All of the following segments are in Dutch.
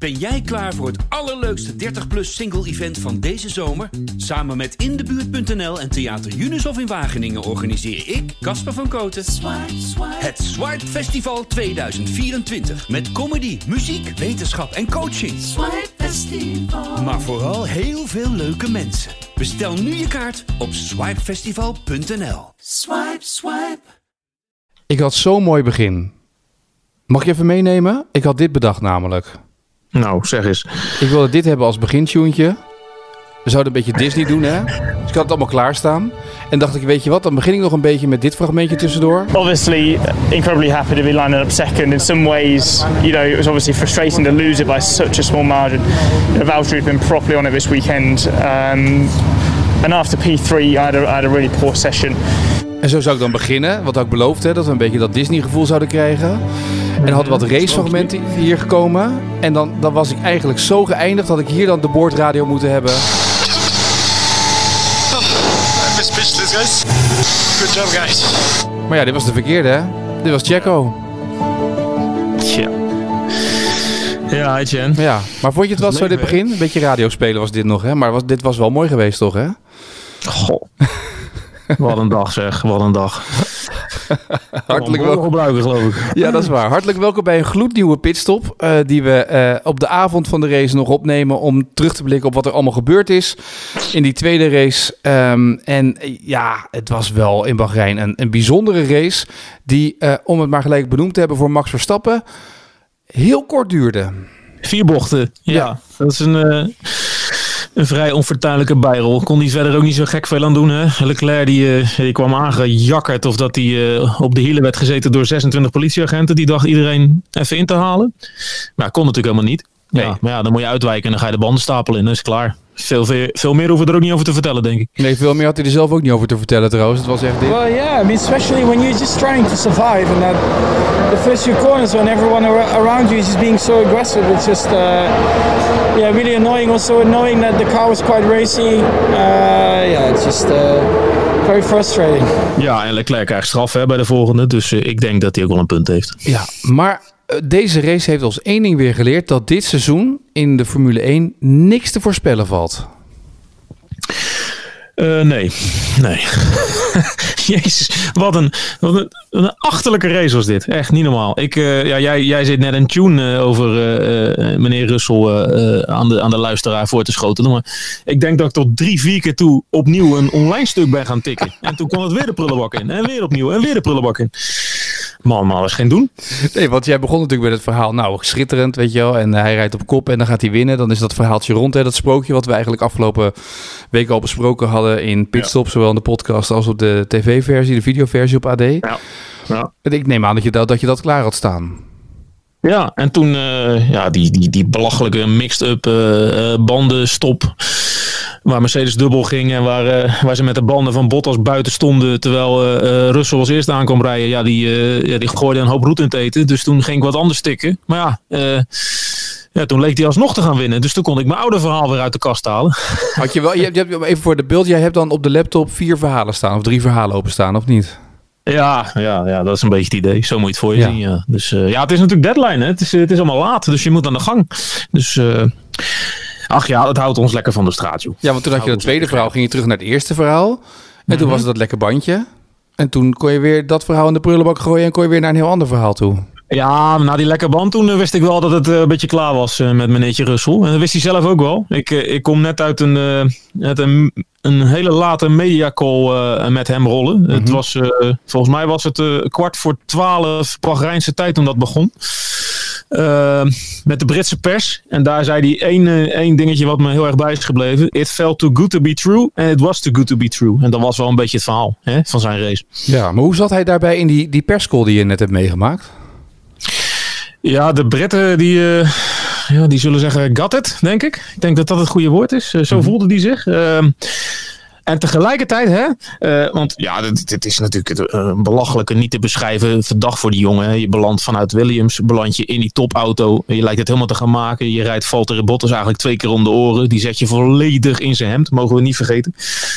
Ben jij klaar voor het allerleukste 30-plus single-event van deze zomer? Samen met Indebuurt.nl en Theater Unisof in Wageningen organiseer ik, Casper van Koten, het Swipe Festival 2024. Met comedy, muziek, wetenschap en coaching. Maar vooral heel veel leuke mensen. Bestel nu je kaart op swipefestival.nl. Swipe, swipe. Ik had zo'n mooi begin. Mag je even meenemen? Ik had dit bedacht namelijk. Nou, zeg eens. Ik wilde dit hebben als begintune. We zouden een beetje Disney doen, hè? Dus ik had het allemaal klaarstaan. En dacht ik, weet je wat, dan begin ik nog een beetje met dit fragmentje tussendoor. Obviously, incredibly happy to be lining up second. In some ways, you know, it was obviously frustrating to lose it by such a small margin. Valtteri has been properly on it this weekend. Um, and after P3, I had a, I had a really poor session. En zo zou ik dan beginnen, wat ook beloofd, hè, dat we een beetje dat Disney-gevoel zouden krijgen. En had wat racefragmenten hier gekomen. En dan, dan was ik eigenlijk zo geëindigd dat ik hier dan de boordradio moeten hebben. Pitch, guys. Good job, guys. Maar ja, dit was de verkeerde, hè? Dit was Checo. Tja. Ja, hi Jen. Ja, maar vond je het wel zo dit begin? Een beetje radiospelen was dit nog, hè? Maar was, dit was wel mooi geweest, toch, hè? Goh. Wat een dag zeg, wat een dag. Hartelijk welkom. welkom. gebruiken, geloof ik. Ja, dat is waar. Hartelijk welkom bij een gloednieuwe pitstop. eh, die we eh, op de avond van de race nog opnemen. Om terug te blikken op wat er allemaal gebeurd is. In die tweede race. Ehm, en eh, ja, het was wel in Bahrein een, een bijzondere race. Die, om het maar gelijk benoemd te hebben voor Max Verstappen. Heel kort duurde. Vier bochten. Ja, Ja. dat is een, een vrij onfortuinlijke bijrol. Kon die verder ook niet zo gek veel aan doen. Hè? Leclerc die, eh, die kwam aangejakkerd of dat hij eh, op de hielen werd gezeten door 26 politieagenten. Die dacht iedereen even in te halen. Maar kon natuurlijk helemaal niet. Nee. Ja, maar ja, dan moet je uitwijken en dan ga je de bandenstapel in. Dat is klaar. Veel, veel, veel meer hoeven we er ook niet over te vertellen, denk ik. Nee, veel meer had hij er zelf ook niet over te vertellen trouwens. Het was echt dit. Well, yeah, I mean, especially when you're just trying to survive, and that the first few corners when everyone ar- around you is just being so aggressive, it's just uh, yeah, really annoying. Also, knowing that the car was quite racy, uh, yeah, it's just uh, very frustrating. Ja, en Leclerc krijgt straf hè, bij de volgende. Dus eh, ik denk dat hij ook wel een punt heeft. Ja, maar deze race heeft ons één ding weer geleerd: dat dit seizoen in de Formule 1 niks te voorspellen valt. Eh, nee, nee. Jezus, wat een, wat, een, een achterlijke race was dit. Echt niet normaal. Ik, eh, ja, jij, jij zit net een tune eh, over eh, eh, meneer Russell eh, eh, aan, de, aan de luisteraar voor te schoten. Maar ik denk dat ik tot drie, vier keer toe opnieuw een online stuk ben gaan tikken. En toen kwam het weer de prullenbak in. En weer opnieuw. En weer de prullenbak in. Man, man, dat is geen doen. Nee, want jij begon natuurlijk met het verhaal, nou, schitterend, weet je wel. En hij rijdt op kop en dan gaat hij winnen. Dan is dat verhaaltje rond, hè, dat sprookje wat we eigenlijk afgelopen week al besproken hadden in Pitstop. Zowel in de podcast als op de tv-versie, de videoversie op AD. Ja. Ja. En Ik neem aan dat je dat, dat je dat klaar had staan. Ja, en toen eh, ja, die, die, die belachelijke mixed-up eh, eh, bandenstop. Waar Mercedes dubbel ging en waar, eh, waar ze met de banden van Bottas buiten stonden. Terwijl eh, Russell als eerste aankwam rijden. Ja, die, ja, die gooide een hoop roet in het eten. Dus toen ging ik wat anders stikken. Maar ja, ja, toen leek hij alsnog te gaan winnen. Dus toen kon ik mijn oude verhaal weer uit de kast halen. Had je wel, je hebt, je hebt even voor de beeld, jij hebt dan op de laptop vier verhalen staan, of drie verhalen openstaan, of niet? Ja, ja, ja, dat is een beetje het idee. Zo moet je het voor je Ja. zien. Ja. Dus ja, het is natuurlijk deadline. Hè. Het, is, het is allemaal laat, dus je moet aan de gang. Dus ach ja, het houdt ons lekker van de straat, joh. Ja, want toen had je dat tweede verhaal, ging je terug naar het eerste verhaal. En toen was het dat lekker bandje. En toen kon je weer dat verhaal in de prullenbak gooien en kon je weer naar een heel ander verhaal toe. Ja, na die lekker band toen eh, wist ik wel dat het eh, een beetje klaar was eh, met meneertje Russell. En dat wist hij zelf ook wel. Ik, ik kom net uit een, eh, uit een, een hele late mediacall eh met hem rollen. Het was, eh, volgens mij was het eh, kwart voor twaalf Bahrijnse tijd toen dat begon. Eh, met de Britse pers. En daar zei hij één, eh, één dingetje wat me heel erg bij is gebleven. It felt too good to be true. And it was too good to be true. En dat was wel een beetje het verhaal hè, van zijn race. Ja, maar hoe zat hij daarbij in die, die perscall die je net hebt meegemaakt? Ja, de Britten die, eh, ja, die zullen zeggen got it, denk ik. Ik denk dat dat het goede woord is. Eh, zo voelde die zich. En tegelijkertijd, hè, eh, want ja, dit, is natuurlijk eh, een belachelijke, niet te beschrijven verdag voor die jongen. Je belandt vanuit Williams, beland je in die topauto. Je lijkt het helemaal te gaan maken. Je rijdt Valtteri Bottas eigenlijk twee keer om de oren. Die zet je volledig in zijn hemd, mogen we niet vergeten.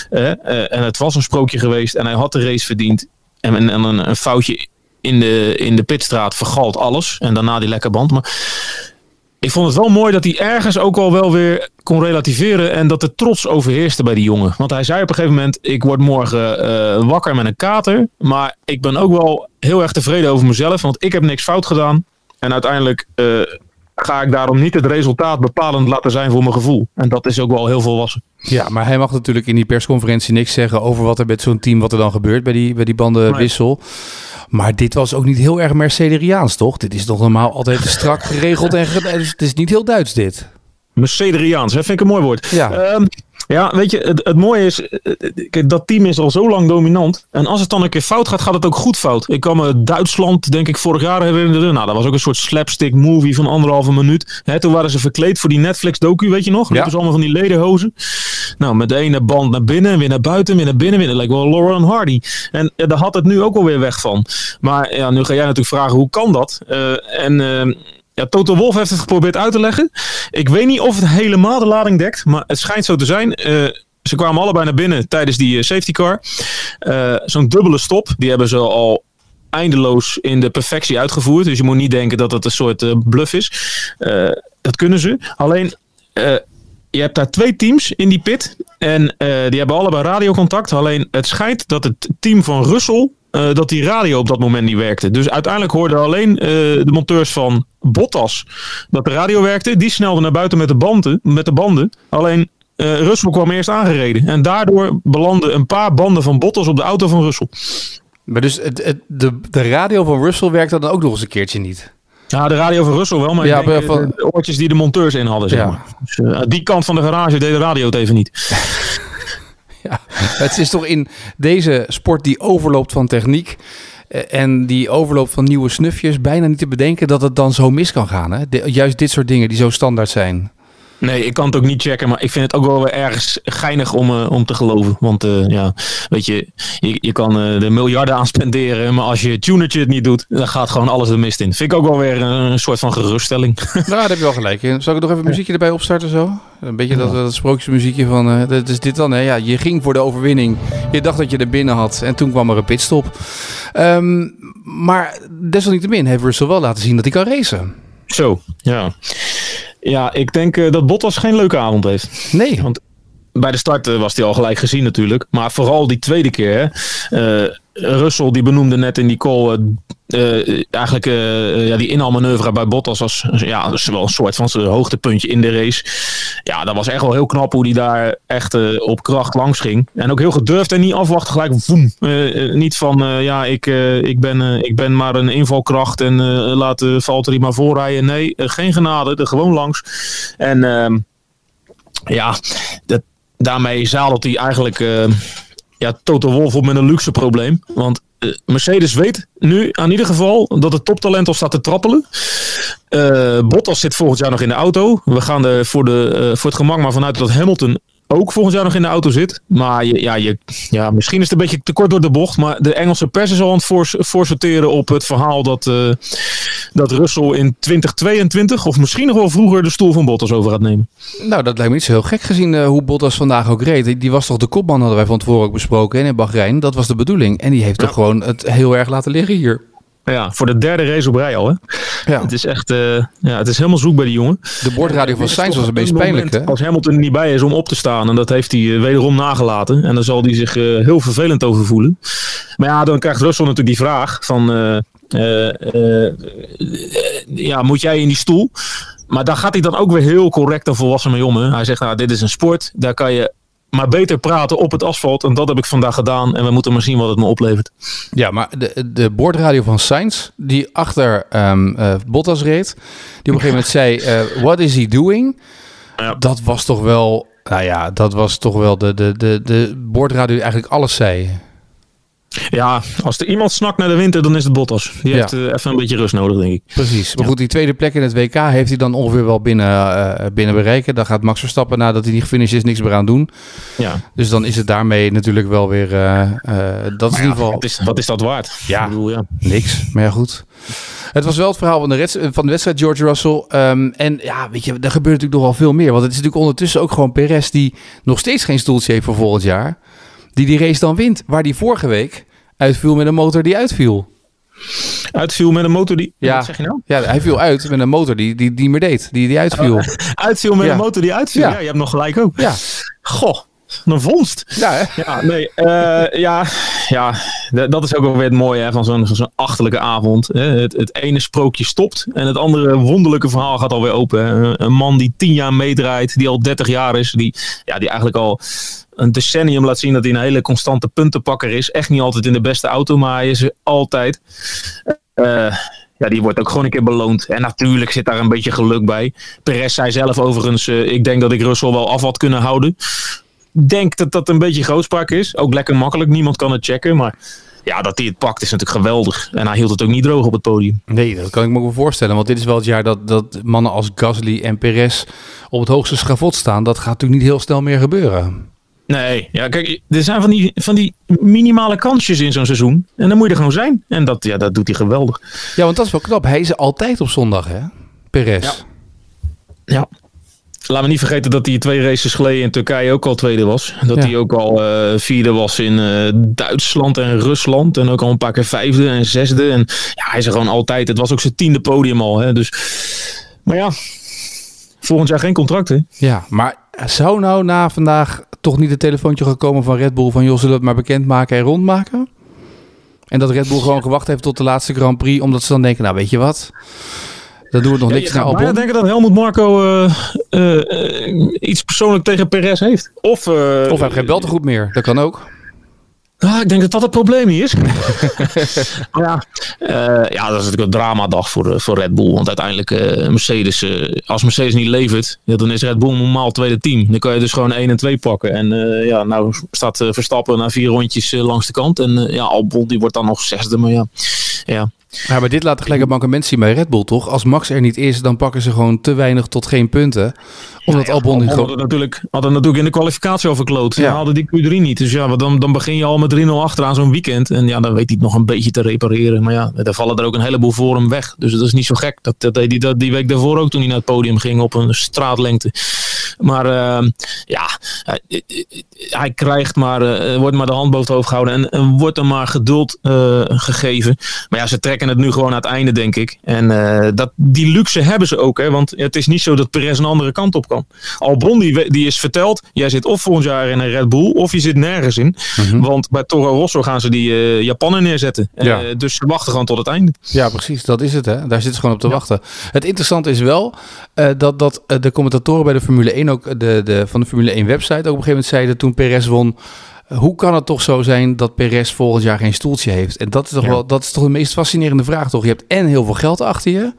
Eh, en het was een sprookje geweest en hij had de race verdiend. En, en, en een, een foutje in de, in de pitstraat vergalt alles. En daarna die lekke band. Maar ik vond het wel mooi dat hij ergens ook al wel weer kon relativeren. En dat de trots overheerste bij die jongen. Want hij zei op een gegeven moment: Ik word morgen uh, wakker met een kater. Maar ik ben ook wel heel erg tevreden over mezelf. Want ik heb niks fout gedaan. En uiteindelijk uh, ga ik daarom niet het resultaat bepalend laten zijn voor mijn gevoel. En dat is ook wel heel volwassen. Ja, maar hij mag natuurlijk in die persconferentie niks zeggen over wat er met zo'n team, wat er dan gebeurt bij die, bij die bandenwissel. Nee. Maar dit was ook niet heel erg Mercederiaans, toch? Dit is toch normaal altijd strak geregeld en het is niet heel Duits dit. Mercederiaans, dat vind ik een mooi woord. Ja. Um, ja, weet je, het, het mooie is, kijk, dat team is al zo lang dominant. En als het dan een keer fout gaat, gaat het ook goed fout. Ik kan me Duitsland, denk ik, vorig jaar herinneren. Nou, dat was ook een soort slapstick movie van anderhalve minuut. Toen waren ze verkleed voor die Netflix-docu, weet je nog? Dat ja. was allemaal van die lederhozen. Nou, met de ene band naar binnen, weer naar buiten, weer naar binnen. Weer, dat lijkt wel Lauren Hardy. En ja, daar had het nu ook alweer weg van. Maar ja, nu ga jij natuurlijk vragen, hoe kan dat? Uh, en... Uh, ja, Toto Wolf heeft het geprobeerd uit te leggen. Ik weet niet of het helemaal de lading dekt, maar het schijnt zo te zijn. Uh, ze kwamen allebei naar binnen tijdens die uh, safety car. Uh, Zo'n dubbele stop, die hebben ze al eindeloos in de perfectie uitgevoerd. Dus je moet niet denken dat het een soort bluff is. dat kunnen ze. Alleen, je hebt daar twee teams in die pit. En die hebben allebei radiocontact. Alleen, het schijnt dat het team van Russell uh, dat die radio op dat moment niet werkte. Dus uiteindelijk hoorden alleen uh, de monteurs van Bottas dat de radio werkte. Die snelden naar buiten met de banden. Met de banden. Alleen uh, Russell kwam eerst aangereden. En daardoor belanden een paar banden van Bottas op de auto van Russell. Maar dus het, het, de, de radio van Russell werkte dan ook nog eens een keertje niet? Ja, de radio van Russell wel, maar ja, denk, van... de oortjes die de monteurs in hadden, zeg ja. maar. Dus, uh, die kant van de garage deed de radio het even niet. Het is toch in deze sport die overloopt van techniek en die overloopt van nieuwe snufjes bijna niet te bedenken dat het dan zo mis kan gaan. Hè? De, juist dit soort dingen die zo standaard zijn. Nee, ik kan het ook niet checken, maar ik vind het ook wel weer ergens geinig om, uh, om te geloven. Want uh, ja, weet je, je, je kan uh, de miljarden aan spenderen, maar als je tunertje het niet doet, dan gaat gewoon alles de mist in. Vind ik ook wel weer een, een soort van geruststelling. Nou, daar heb je wel gelijk in. Zal ik nog even muziekje erbij opstarten zo? Een beetje dat, dat sprookjesmuziekje van, dat is dit dan, hè? Ja, je ging voor de overwinning. Je dacht dat je er binnen had en toen kwam er een pitstop. Um, maar desalniettemin heeft Russell wel laten zien dat hij kan racen. Zo, ja. Ja, ik denk uh, dat Bottas geen leuke avond heeft. Nee. Want bij de start uh, was hij al gelijk gezien natuurlijk. Maar vooral die tweede keer. Uh, Russell die benoemde net in die call uh, eigenlijk uh, ja, die inhaalmanoeuvre bij Bottas was ja, wel een soort van zijn hoogtepuntje in de race. Ja, dat was echt wel heel knap hoe hij daar echt uh, op kracht langs ging. En ook heel gedurfd en niet afwachten gelijk voem. niet van ja, ik, ik, ben, ik ben maar een invalkracht en laat Valtteri maar voorrijden. Nee, geen genade, er gewoon langs. En ehm, ja, daarmee zadelt hij eigenlijk ja, Toto Wolff op met een luxe probleem. Want uh, Mercedes weet nu aan ieder geval dat het toptalent al staat te trappelen. Uh, Bottas zit volgend jaar nog in de auto. We gaan er voor, de, uh, voor het gemak maar vanuit dat Hamilton ook volgend jaar nog in de auto zit. Maar je, ja, je, ja, misschien is het een beetje te kort door de bocht. Maar de Engelse pers is al aan het voor, voorsorteren op het verhaal dat, uh, dat Russell in 2022 of misschien nog wel vroeger de stoel van Bottas over gaat nemen. Nou, dat lijkt me niet zo heel gek gezien uh, hoe Bottas vandaag ook reed. Die was toch de kopman, hadden wij van tevoren ook besproken in Bahrein. Dat was de bedoeling. En die heeft ja. toch gewoon het heel erg laten liggen hier. Ja, voor de derde race op rij al. Hè? Ja. Het is echt, uh, ja, het is helemaal zoek bij die jongen. De bordradio van Sainz was een beetje pijnlijk. Hè? Als Hamilton er niet bij is om op te staan. En dat heeft hij uh, wederom nagelaten. En dan zal hij zich uh, heel vervelend over voelen. Maar ja, dan krijgt Russell natuurlijk die vraag van... ja, moet jij in die stoel? Maar daar gaat hij dan ook weer heel correct en volwassen mee om. Hè? Hij zegt, nou, dit is een sport. Daar kan je maar beter praten op het asfalt. En dat heb ik vandaag gedaan. En we moeten maar zien wat het me oplevert. Ja, maar de, de bordradio van Sainz, die achter um, uh, Bottas reed, die op een gegeven moment zei: uh, What is he doing? Ja. Dat was toch wel, nou ja, dat was toch wel de, de, de, de bordradio die eigenlijk alles zei. Ja, als er iemand snakt naar de winter, dan is het Bottas. Die ja. heeft uh, even een beetje rust nodig, denk ik. Precies. Maar ja. goed, die tweede plek in het WK heeft hij dan ongeveer wel binnen, uh, binnen bereiken. Dan gaat Max Verstappen nadat hij niet gefinished is, niks meer aan doen. Ja. Dus dan is het daarmee natuurlijk wel weer... Uh, dat is in ieder geval... Wat is, wat is dat waard? Ja, bedoel, ja, niks. Maar ja, goed. Het was wel het verhaal van de, reds, van de wedstrijd, George Russell. Um, en ja, weet je, er gebeurt natuurlijk nog wel veel meer. Want het is natuurlijk ondertussen ook gewoon Perez die nog steeds geen stoeltje heeft voor volgend jaar die die race dan wint. Waar die vorige week uitviel met een motor die uitviel. Uitviel met een motor die... Ja. Wat zeg je nou? Ja, hij viel uit met een motor die, die, die meer deed. Die, die uitviel. Uitviel met Ja. een motor die uitviel. Ja. Ja. je hebt nog gelijk ook. Ja, Goh, een vondst. ja hè? Ja, nee, eh, ja, ja, dat is ook wel weer het mooie hè, van zo'n zo'n achterlijke avond. Hè. Het, het ene sprookje stopt en het andere wonderlijke verhaal gaat alweer open. Een man die tien jaar meedraait, die al 30 jaar is, die, ja, die eigenlijk al een decennium laat zien dat hij een hele constante puntenpakker is. Echt niet altijd in de beste auto, maar hij is er altijd. Eh, ja, die wordt ook gewoon een keer beloond. En natuurlijk zit daar een beetje geluk bij. Perez zei zelf overigens, eh, ik denk dat ik Russell wel af had kunnen houden denk dat dat een beetje grootspraak is. Ook lekker makkelijk, niemand kan het checken. Maar ja, dat hij het pakt is natuurlijk geweldig. En hij hield het ook niet droog op het podium. Nee, dat kan ik me ook wel voorstellen. Want dit is wel het jaar dat, dat mannen als Gasly en Perez op het hoogste schavot staan. Dat gaat natuurlijk niet heel snel meer gebeuren. Nee, ja, kijk, er zijn van die, van die minimale kansjes in zo'n seizoen. En dan moet je er gewoon zijn. En dat, ja, dat doet hij geweldig. Ja, want dat is wel knap. Hij is altijd op zondag, hè? Perez. Ja. Laat me niet vergeten dat hij twee races geleden in Turkije ook al tweede was. Dat Ja. hij ook al eh, vierde was in eh, Duitsland en Rusland. En ook al een paar keer vijfde en zesde. En ja, hij is er gewoon altijd. Het was ook zijn tiende podium al. Hè. Dus, maar ja, volgend jaar geen contract hè. Ja, maar zou nou na vandaag toch niet het telefoontje gekomen van Red Bull van joh, zullen we het maar bekendmaken en rondmaken? En dat Red Bull gewoon gewacht heeft tot de laatste Grand Prix, omdat ze dan denken, nou weet je wat, dan doen we nog Ja, niks je naar Albon. denken dat Helmut Marco eh, eh, iets persoonlijk tegen Perez heeft. Of, eh, Of hij heeft geen beltegoed meer, dat kan ook. Ah, ik denk dat dat het probleem niet is. Ja, eh, ja, dat is natuurlijk een dramadag voor, voor Red Bull. Want uiteindelijk, eh, Mercedes, eh, als Mercedes niet levert, ja, dan is Red Bull normaal tweede team. Dan kan je dus gewoon 1 en 2 pakken. En eh, ja, nou staat Verstappen na vier rondjes langs de kant. En eh, ja, Albon die wordt dan nog zesde. Maar ja, ja. Ja, maar dit laat gelijk een mankement zien bij Red Bull, toch? Als Max er niet is, dan pakken ze gewoon te weinig tot geen punten. Omdat Albon niet Albon had gewoon... het natuurlijk, had het natuurlijk in de kwalificatie al verkloot. Ze Ja. hadden die Q3 niet. Dus ja, dan, dan begin je al met 3-0 achteraan zo'n weekend. En ja, dan weet hij het nog een beetje te repareren. Maar ja, daar vallen er ook een heleboel voor hem weg. Dus dat is niet zo gek. Dat, dat deed hij dat die week daarvoor ook toen hij naar het podium ging op een straatlengte. Maar eh, ja, hij, hij krijgt maar, eh, wordt maar de hand boven het hoofd gehouden. En, en wordt er maar geduld eh, gegeven. Maar ja, ze trekken het nu gewoon aan het einde, denk ik. En eh, dat, die luxe hebben ze ook. Hè, want het is niet zo dat Perez een andere kant op kan. Albon die, die is verteld, jij zit of volgend jaar in een Red Bull of je zit nergens in. Want bij Toro Rosso gaan ze die eh Japaner neerzetten. Eh, dus ze wachten gewoon tot het einde. Ja, precies. Dat is het. Hè? Daar zitten ze gewoon op te wachten. Het interessante is wel eh, dat, dat eh, de commentatoren bij de Formule 1, ook de, de, van de Formule 1 website, ook op een gegeven moment zeiden toen Perez won. eh, Hoe kan het toch zo zijn dat Perez volgend jaar geen stoeltje heeft? En dat is toch Ja. wel dat is toch de meest fascinerende vraag, toch? Je hebt en heel veel geld achter je.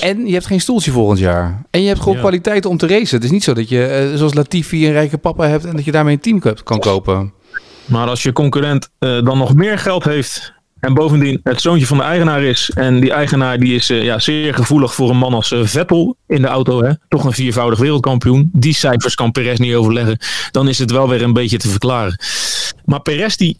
En je hebt geen stoeltje volgend jaar. En je hebt gewoon Ja. kwaliteit om te racen. Het is niet zo dat je, eh, zoals Latifi, een rijke papa hebt en dat je daarmee een team kan- kan kopen. Maar als je concurrent eh, dan nog meer geld heeft. En bovendien het zoontje van de eigenaar is. En die eigenaar die is eh, ja, zeer gevoelig voor een man als eh, Vettel in de auto. Hè? Toch een viervoudig wereldkampioen. Die cijfers kan Perez niet overleggen. Dan is het wel weer een beetje te verklaren. Maar Perez, die,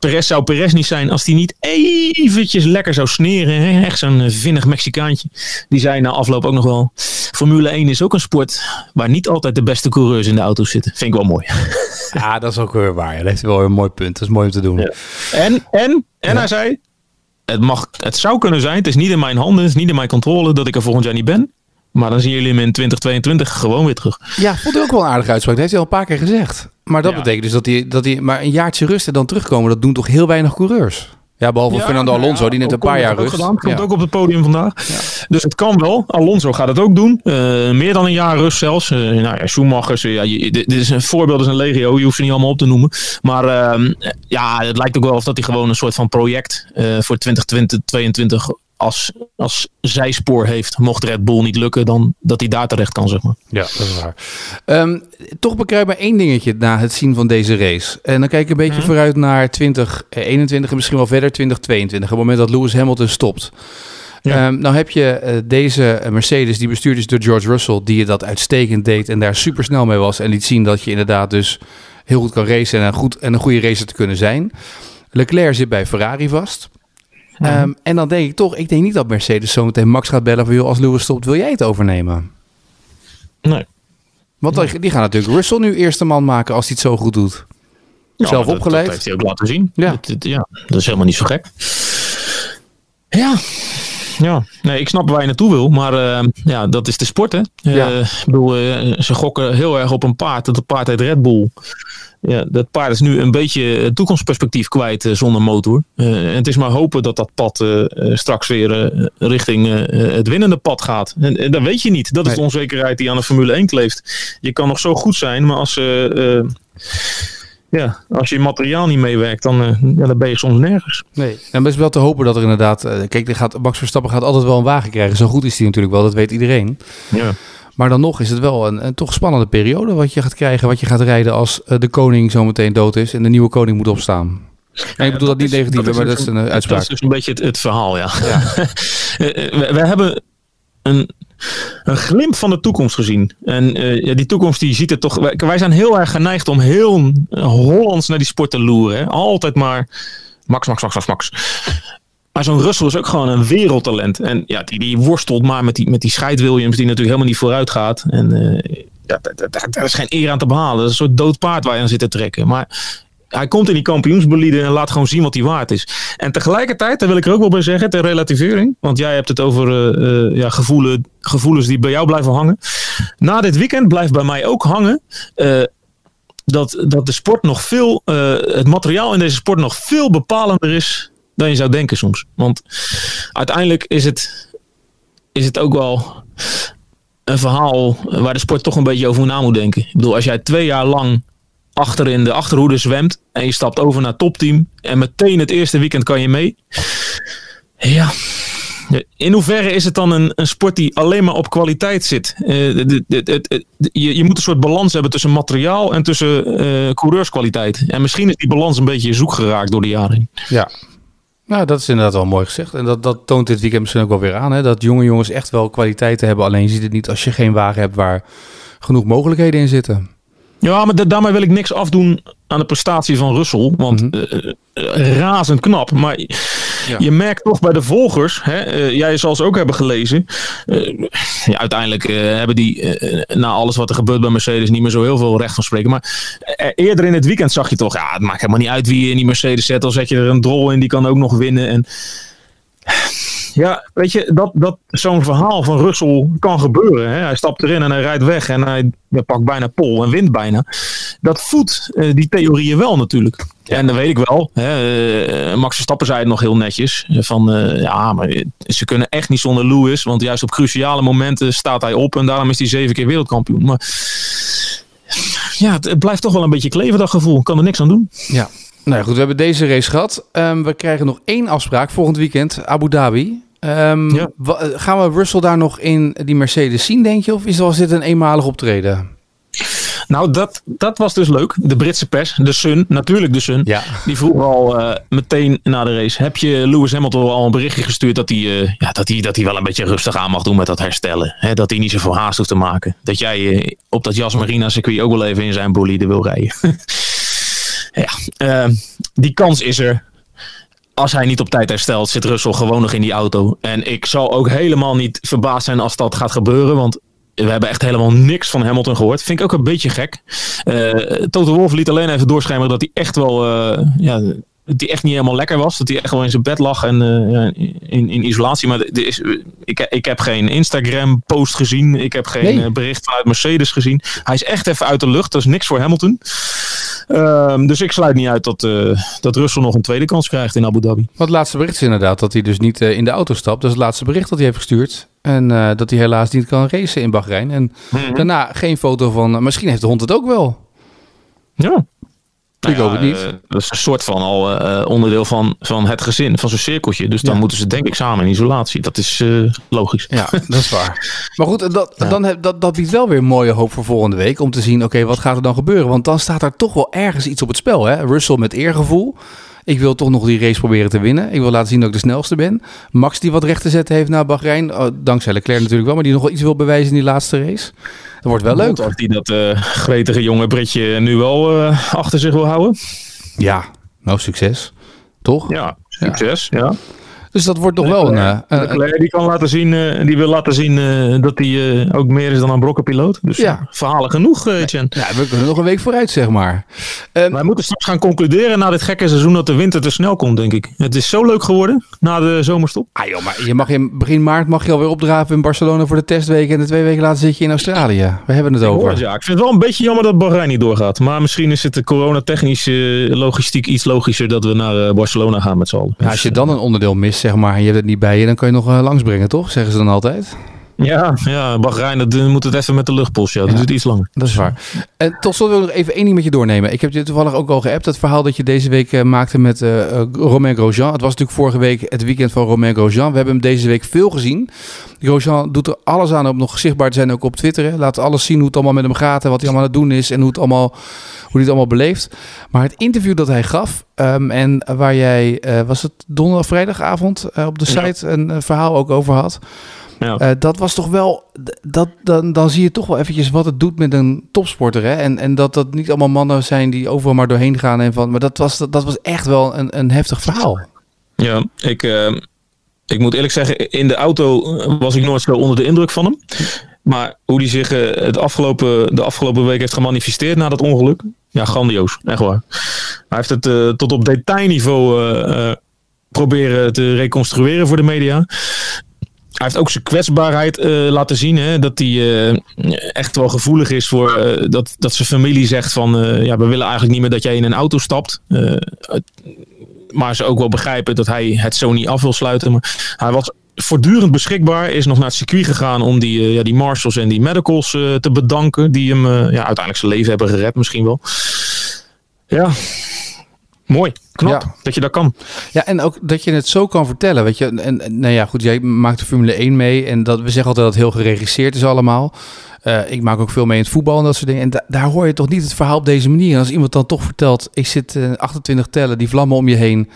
Perez zou Perez niet zijn als hij niet eventjes lekker zou sneren. Hè? Echt zo'n eh, vinnig Mexicaantje. Die zei na afloop ook nog wel. Formule 1 is ook een sport waar niet altijd de beste coureurs in de auto zitten. Vind ik wel mooi. Ja, dat is ook weer waar. Dat heeft wel een mooi punt. Dat is mooi om te doen. Ja. En, en, en hij zei, het, mag, het zou kunnen zijn, het is niet in mijn handen, het is niet in mijn controle dat ik er volgend jaar niet ben. Maar dan zien jullie hem in 2022 gewoon weer terug. Ja, vond ik ook wel een aardige uitspraak. Dat heeft hij al een paar keer gezegd. Maar dat Ja. betekent dus dat hij, dat hij maar een jaartje rust en dan terugkomen. Dat doen toch heel weinig coureurs. Ja, behalve Fernando Alonso, die neemt een paar jaar rust. Gedaan, komt Ja. ook op het podium vandaag. Dus het kan wel. Alonso gaat het ook doen. Eh, meer dan een jaar rust zelfs. Eh, nou ja, Schumachers, eh, ja, je- dit is een voorbeeld, is een legio. Je hoeft ze niet allemaal op te noemen. Maar ehm, ja, het lijkt ook wel of dat hij gewoon een soort van project voor 2022 als, als zijspoor heeft. Mocht Red Bull niet lukken, dan dat hij daar terecht kan, zeg maar. Ja, dat is waar. Ehm, toch ik maar één dingetje na het zien van deze race. En dan kijk ik een beetje vooruit naar 2021 en misschien wel verder 2022. Op het moment dat Lewis Hamilton stopt. Ja. Ehm, nou heb je eh, deze eh, Mercedes, die bestuurd is door George Russell, die dat uitstekend deed en daar super snel mee was. En liet zien dat je inderdaad dus heel goed kan racen en een, goed, en een goede racer te kunnen zijn. Leclerc zit bij Ferrari vast. Ehm, en dan denk ik toch, ik denk niet dat Mercedes zometeen Max gaat bellen van, joh, als Lewis stopt, wil jij het overnemen? Nee. Want die gaan natuurlijk Russell nu eerste man maken als hij het zo goed doet. Ja, Zelf dat- opgeleid. Dat heeft hij ook laten zien. Ja. Dat, dat- ja, dat is helemaal niet zo gek. Ja, ja. Nee, ik snap waar je naartoe wil, maar uh, ja, dat is de sport, hè. Ja. Uh, ik bedoel, uh, ze gokken heel erg op een paard. Dat paard heet Red Bull. Ja, dat paard is nu een beetje het toekomstperspectief kwijt zonder motor. en het is maar hopen dat dat pad straks weer richting het winnende pad gaat. En, en, dat weet je niet. Dat is de onzekerheid die aan de Formule 1 kleeft. Je kan nog zo goed zijn, maar als ja, als je materiaal niet meewerkt, dan, uh, ja, dan ben je soms nergens. Nee, en is wel te hopen dat er inderdaad... Uh, kijk, er gaat, Max Verstappen gaat altijd wel een wagen krijgen. Zo goed is hij natuurlijk wel, dat weet iedereen. Ja. Maar dan nog is het wel een, een toch spannende periode wat je gaat krijgen, wat je gaat rijden als uh, de koning zometeen dood is en de nieuwe koning moet opstaan. Ja, ik bedoel dat, dat niet negatief, maar dat is een uitspraak. Dat is dus een beetje het, het verhaal, ja. ja. we, we hebben een een glimp van de toekomst gezien. En uh, ja, die toekomst die ziet het toch. Wij, zijn heel erg geneigd om heel Hollands naar die sport te loeren. Altijd maar Max, Max, Max, Max, Max. Maar zo'n Russell is ook gewoon een wereldtalent. En ja, die, die worstelt maar met die, met die Scheid Williams, die natuurlijk helemaal niet vooruit gaat. En uh, ja, daar is geen eer aan te behalen. Dat is een soort dood paard waar je aan zit te trekken. Maar hij komt in die kampioensbolide en laat gewoon zien wat hij waard is. En tegelijkertijd, daar wil ik er ook wel bij zeggen, ter relativering. Want jij hebt het over uh, ja, gevoelen, gevoelens die bij jou blijven hangen. Na dit weekend blijft bij mij ook hangen. Uh, dat, dat de sport nog veel, het materiaal in deze sport nog veel bepalender is dan je zou denken soms. Want uiteindelijk is het, is het ook wel een verhaal waar de sport toch een beetje over na moet denken. Ik bedoel, als jij twee jaar lang achter in de achterhoede zwemt en je stapt over naar topteam en meteen het eerste weekend kan je mee. Ja, in hoeverre is het dan een, een sport die alleen maar op kwaliteit zit? Uh, de, de, je, je, moet een soort balans hebben tussen materiaal en tussen uh, coureurskwaliteit. En misschien is die balans een beetje zoek geraakt door de jaren. Ja. Nou, dat is inderdaad wel mooi gezegd. En dat, dat toont dit weekend misschien ook wel weer aan. Hè? Dat jonge jongens echt wel kwaliteiten hebben. Alleen je ziet het niet als je geen wagen hebt waar genoeg mogelijkheden in zitten. Ja, maar daarmee wil ik niks afdoen aan de prestatie van Russell. Want mm -hmm. uh, uh, razend knap. Maar ja. je merkt toch bij de volgers, hè, uh, jij zal ze ook hebben gelezen. Ja, uiteindelijk hebben die na alles wat er gebeurt bij Mercedes niet meer zo heel veel recht van spreken. Maar eerder in het weekend zag je toch, ja, het maakt helemaal niet uit wie je in die Mercedes zet. Al zet je er een drol in, die kan ook nog winnen. En ja, weet je, dat, dat zo'n verhaal van Russell kan gebeuren. Hè? Hij stapt erin en hij rijdt weg en hij, pakt bijna pol en wint bijna. Dat voedt uh, die theorieën wel natuurlijk. Ja. En dan weet ik wel, hè, uh, Max Verstappen zei het nog heel netjes. Van uh, ja, maar ze kunnen echt niet zonder Lewis. Want juist op cruciale momenten staat hij op en daarom is hij zeven keer wereldkampioen. Maar ja, het, het blijft toch wel een beetje kleven dat gevoel. Ik kan er niks aan doen. Ja, nou goed, we hebben deze race gehad. Um, we krijgen nog één afspraak volgend weekend, Abu Dhabi. Um, ja. Gaan we Russell daar nog in die Mercedes zien, denk je? Of is was dit een eenmalig optreden? Nou, dat, dat was dus leuk. De Britse pers, de Sun, natuurlijk de Sun. Ja. Die vroeg al uh, meteen na de race: Heb je Lewis Hamilton al een berichtje gestuurd dat hij, uh, ja, dat hij, dat hij wel een beetje rustig aan mag doen met dat herstellen? Hè? Dat hij niet zoveel haast hoeft te maken. Dat jij uh, op dat Jas Marina circuit ook wel even in zijn bolide wil rijden. ja, die kans is er als hij niet op tijd herstelt, zit Russell gewoon nog in die auto. En ik zal ook helemaal niet verbaasd zijn als dat gaat gebeuren. Want we hebben echt helemaal niks van Hamilton gehoord. Vind ik ook een beetje gek. Uh, Toto Wolff liet alleen even doorschemeren dat hij echt wel... Uh, ja, dat hij echt niet helemaal lekker was. Dat hij echt wel in zijn bed lag en uh, in, in isolatie. Maar er is, ik, ik heb geen Instagram post gezien. Ik heb geen nee. bericht vanuit Mercedes gezien. Hij is echt even uit de lucht. Dat is niks voor Hamilton. Um, dus ik sluit niet uit dat, uh, dat Russell nog een tweede kans krijgt in Abu Dhabi. Wat het laatste bericht is inderdaad dat hij dus niet uh, in de auto stapt. Dat is het laatste bericht dat hij heeft gestuurd. En uh, dat hij helaas niet kan racen in Bahrein. En mm -hmm. daarna geen foto van... misschien heeft de hond het ook wel. Ja. Ik nou hoop ja, het niet. Dat is een soort van al uh, onderdeel van, van het gezin, van zo'n cirkeltje. Dus dan Ja. moeten ze denk ik samen in isolatie. Dat is uh, logisch. Ja, dat is waar. Maar goed, dat, Ja. dan heb, dat, dat biedt wel weer mooie hoop voor volgende week. Om te zien, oké, wat gaat er dan gebeuren? Want dan staat er toch wel ergens iets op het spel. Hè? Russell met eergevoel. Ik wil toch nog die race proberen te winnen. Ik wil laten zien dat ik de snelste ben. Max die wat recht te zetten heeft naar Bahrein. Oh, dankzij Leclerc natuurlijk wel. Maar die nog wel iets wil bewijzen in die laatste race. Dat wordt wel leuk. Of die dat eh, gretige jonge Britje nu wel eh, achter zich wil houden. Ja, nou succes. Toch? Ja, succes. Ja. Dus dat wordt toch wel een... eh, Leclerc, die kan laten zien, eh, die wil laten zien eh, dat hij eh, ook meer is dan een brokkenpiloot. Dus Ja. verhalen genoeg, eh Chen. ja, we kunnen nog een week vooruit, zeg maar. Ehm, Wij moeten straks gaan concluderen na dit gekke seizoen dat de winter te snel komt, denk ik. Het is zo leuk geworden na de zomerstop. ah joh, maar je mag in begin maart mag je alweer opdraven in Barcelona voor de testweken. En de twee weken later zit je in Australië. We hebben het over. Ja, ik vind het wel een beetje jammer dat Bahrein niet doorgaat. Maar misschien is het de coronatechnisch eh, logistiek iets logischer dat we naar eh, Barcelona gaan met z'n allen. Ja, als je dan een onderdeel mist, zeg maar, en je hebt het niet bij je, dan kan je nog eh, langsbrengen, toch? Zeggen ze dan altijd. Ja, ja Bahrein, dat eh, moet het even met de luchtpost. Ja, dat Ja. duurt iets langer. Dat is waar. En tot slot wil ik nog even één ding met je doornemen. Ik heb je toevallig ook al geappt. Het verhaal dat je deze week eh, maakte met Romain Grosjean. Het was natuurlijk vorige week het weekend van Romain Grosjean. We hebben hem deze week veel gezien. Grosjean doet er alles aan om nog zichtbaar te zijn, ook op Twitter. hè. Laat alles zien hoe het allemaal met hem gaat en wat hij allemaal aan het doen is en hoe, het allemaal, hij het allemaal beleeft. Maar het interview dat hij gaf ehm, en waar jij, eh, was het donderdag, vrijdagavond eh, op de Ja. site een, eh, verhaal ook over had. Ja. Dat was toch wel, dat, dan, dan zie je toch wel eventjes wat het doet met een topsporter. Hè? En, en dat dat niet allemaal mannen zijn die overal maar doorheen gaan. En van, maar dat was, dat was echt wel een, een heftig verhaal. Ja, ik, eh, ik moet eerlijk zeggen, in de auto was ik nooit zo onder de indruk van hem. Maar hoe hij zich het afgelopen, de afgelopen week heeft gemanifesteerd na dat ongeluk. Ja, grandioos. Echt waar. Hij heeft het eh, tot op detailniveau eh, eh, proberen te reconstrueren voor de media. Hij heeft ook zijn kwetsbaarheid laten zien. Hè, dat hij echt wel gevoelig is voor dat, dat zijn familie zegt van... ja, we willen eigenlijk niet meer dat jij in een auto stapt. Maar ze ook wel begrijpen dat hij het zo niet af wil sluiten. Maar hij was voortdurend beschikbaar. Is nog naar het circuit gegaan om die, eh, ja, die marshals en die medicals eh, te bedanken. Die hem eh, ja, uiteindelijk zijn leven hebben gered misschien wel. Ja, mooi. Knap Ja. dat je dat kan. Ja, en ook dat je het zo kan vertellen. Weet je, en, en nou ja, goed, jij maakt de Formule 1 mee. En dat, we zeggen altijd dat het heel geregisseerd is allemaal. Ik maak ook veel mee in het voetbal en dat soort dingen. En da- daar hoor je toch niet het verhaal op deze manier. En als iemand dan toch vertelt, ik zit eh, 28 tellen, die vlammen om je heen.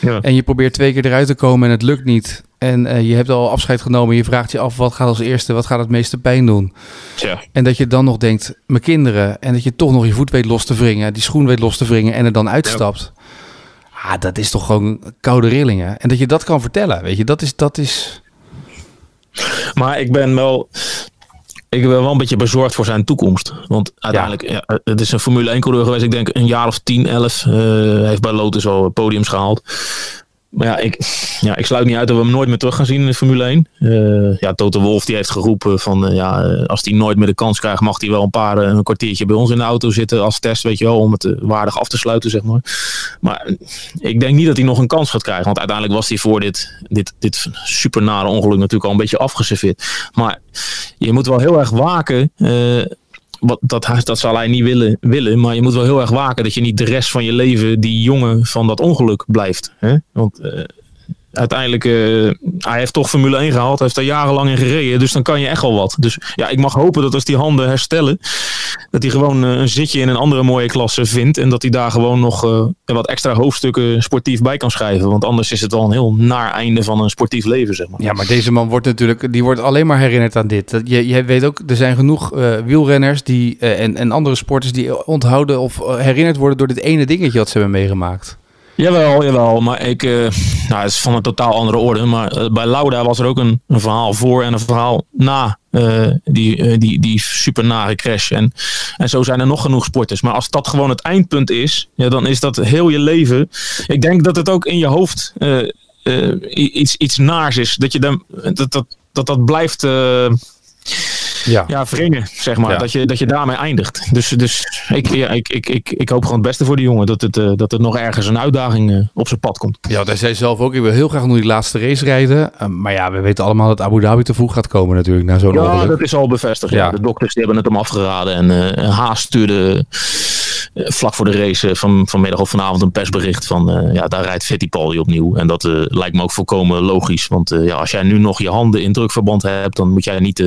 Ja. En je probeert twee keer eruit te komen en het lukt niet. En eh, je hebt al afscheid genomen. Je vraagt je af, wat gaat als eerste? Wat gaat het meeste pijn doen? Tja. En dat je dan nog denkt, mijn kinderen. En dat je toch nog je voet weet los te wringen. Die schoen weet los te wringen en er dan uitstapt. Ah, dat is toch gewoon koude rillingen. En dat je dat kan vertellen, weet je. Dat is, dat is... Maar ik ben wel. Ik ben wel een beetje bezorgd voor zijn toekomst. Want uiteindelijk, ja. het is een Formule 1 coureur geweest. Ik denk een jaar of 10, 11. eh, Hij heeft bij Lotus al podiums gehaald. Maar ja ik, ja, ik sluit niet uit dat we hem nooit meer terug gaan zien in de Formule 1. Eh, ja, Toto Wolff die heeft geroepen van eh, ja, eh, als hij nooit meer de kans krijgt, mag hij wel een paar een kwartiertje bij ons in de auto zitten als test, weet je wel, om het waardig af te sluiten, zeg maar. Maar ik denk niet dat hij nog een kans gaat krijgen. Want uiteindelijk was hij voor dit, dit, dit super nare ongeluk natuurlijk al een beetje afgeserveerd. Maar je moet wel heel erg waken. Wat, dat, dat zal hij niet willen, willen. Maar je moet wel heel erg waken dat je niet de rest van je leven die jongen van dat ongeluk blijft. Hè? Want eh, uiteindelijk, eh, hij heeft toch Formule 1 gehaald. Hij heeft daar jarenlang in gereden. Dus dan kan je echt wel wat. Dus ja, ik mag hopen dat als die handen herstellen. Dat hij gewoon eh, een zitje in een andere mooie klasse vindt. En dat hij daar gewoon nog eh, wat extra hoofdstukken sportief bij kan schrijven. Want anders is het wel een heel naar einde van een sportief leven, zeg maar. Ja, maar deze man wordt natuurlijk... Die wordt alleen maar herinnerd aan dit. Dat- Je, je weet ook, er zijn genoeg wielrenners die, en, en andere sporters... die onthouden of herinnerd worden door dit ene dingetje wat ze hebben meegemaakt. Jawel, jawel. Maar ik, eh, nou, het is van een totaal andere orde. Maar eh, bij Lauda was er ook een, een verhaal voor en een verhaal na eh, die, die, die super nare crash. En, en zo zijn er nog genoeg sporters. Maar als dat gewoon het eindpunt is, ja, dan is dat heel je leven. Ik denk dat het ook in je hoofd iets, iets naars is. Dat je dan, dat, dat, dat, dat blijft. Ja. ja, wringen, zeg maar. Ja. Dat, je, dat je daarmee eindigt. Dus, dus ik, ja, ik, ik, ik, ik hoop gewoon het beste voor die jongen. Dat, het, eh, dat er nog ergens een uitdaging eh, op zijn pad komt. Ja, hij zei zelf ook, ik wil heel graag nog die laatste race rijden. Eh, maar ja, we weten allemaal dat Abu Dhabi te vroeg gaat komen natuurlijk, na zo'n Ja, ongeluk. dat is al bevestigd. Ja. De dokters die hebben het hem afgeraden. En Haas stuurde vlak voor de race van, vanmiddag of vanavond een persbericht van... ja, daar rijdt Fittipaldi opnieuw. En dat lijkt me ook volkomen logisch. Want ja, als jij nu nog je handen in drukverband hebt... dan moet jij niet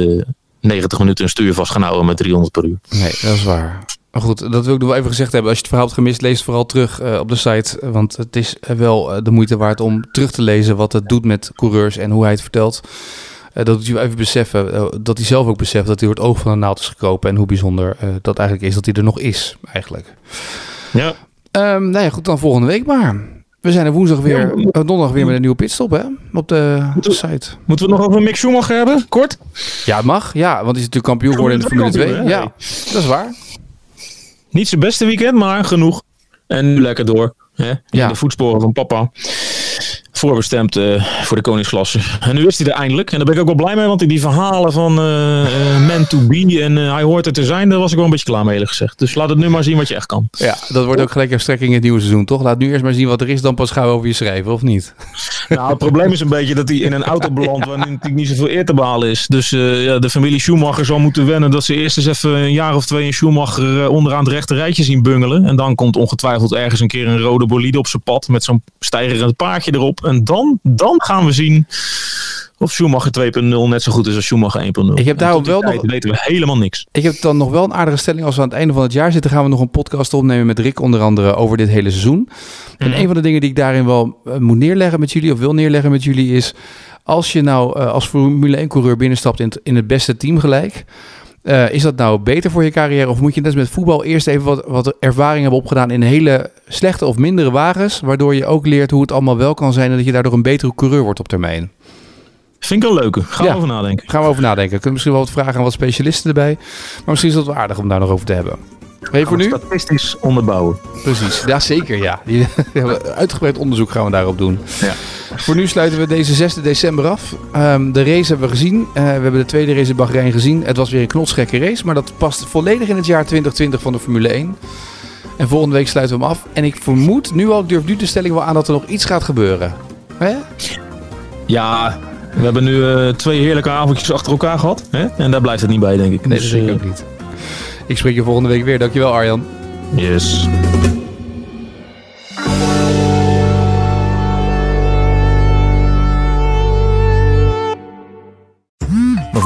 90 minuten een stuur vast gaan houden met 300 per uur. Nee, dat is waar. Maar goed, dat wil ik nog wel even gezegd hebben. Als je het verhaal hebt gemist, lees het vooral terug eh, op de site. Want het is eh, wel eh, de moeite waard om terug te lezen wat het doet met coureurs en hoe hij het vertelt. Dat hij even beseffen, dat hij zelf ook beseft dat hij door het oog van de naald is gekropen. En hoe bijzonder dat eigenlijk is dat hij er nog is, eigenlijk. Ja. Ehm nou ja, goed, dan volgende week maar. We zijn er woensdag weer, uh, donderdag weer met een nieuwe pitstop hè? op de moeten site. Moeten we het nog over Mick Schumacher hebben? Kort? Ja, het mag. Ja, want hij is natuurlijk kampioen geworden in de Formule 2. Kampioen, ja, dat is waar. Niet zijn beste weekend, maar genoeg. En nu lekker door. Hè? In ja. de voetsporen van papa voorbestemd uh, voor de koningsklasse. En nu is hij er eindelijk. En daar ben ik ook wel blij mee, want die verhalen van uh, man to be en hij hoort er te zijn, daar was ik wel een beetje klaar mee gezegd. Dus laat het nu maar zien wat je echt kan. Ja, dat wordt ook gelijk een strekking in het nieuwe seizoen, toch? Laat nu eerst maar zien wat er is, dan pas gauw over je schrijven, of niet? Nou, het probleem is een beetje dat hij in een auto belandt waar natuurlijk niet zoveel eer te behalen is. Dus ja, de familie Schumacher zal moeten wennen dat ze eerst eens even een jaar of twee een Schumacher onderaan het rechte rijtje zien bungelen. En dan komt ongetwijfeld ergens een keer een rode bolide op zijn pad met zo'n stijgerend paardje erop. En dan, dan gaan we zien of Schumacher 2.0 net zo goed is als Schumacher 1.0. Ik heb daarom wel nog. weten we helemaal niks. Ik heb dan nog wel een aardige stelling. Als we aan het einde van het jaar zitten, gaan we nog een podcast opnemen met Rick, onder andere over dit hele seizoen. Mm. En een van de dingen die ik daarin wel uh, moet neerleggen met jullie, of wil neerleggen met jullie, is als je nou uh, als Formule 1-coureur binnenstapt in het, in het beste team gelijk. Uh, is dat nou beter voor je carrière? Of moet je net als met voetbal eerst even wat, wat ervaring hebben opgedaan in hele slechte of mindere wagens, waardoor je ook leert hoe het allemaal wel kan zijn en dat je daardoor een betere coureur wordt op termijn? Vind ik een leuke. Gaan we over nadenken. Gaan we over nadenken. Kunnen misschien wel wat vragen aan wat specialisten erbij. Maar misschien is het wel aardig om daar nog over te hebben. Hey, voor nu? Statistisch onderbouwen. Precies, ja zeker ja. Uitgebreid onderzoek gaan we daarop doen. Ja. Voor nu sluiten we deze 6 december af. Um, de race hebben we gezien. Uh, we hebben de tweede race in Bahrein gezien. Het was weer een knotsgekke race, maar dat past volledig in het jaar 2020 van de Formule 1. En volgende week sluiten we hem af. En ik vermoed nu al, ik durf nu de stelling wel aan dat er nog iets gaat gebeuren. Hè? Ja, we hebben nu uh, twee heerlijke avondjes achter elkaar gehad. Hè? En daar blijft het niet bij, denk ik. Nee, dus, dat denk ik ook niet. Ik spreek je volgende week weer. Dankjewel Arjan. Yes.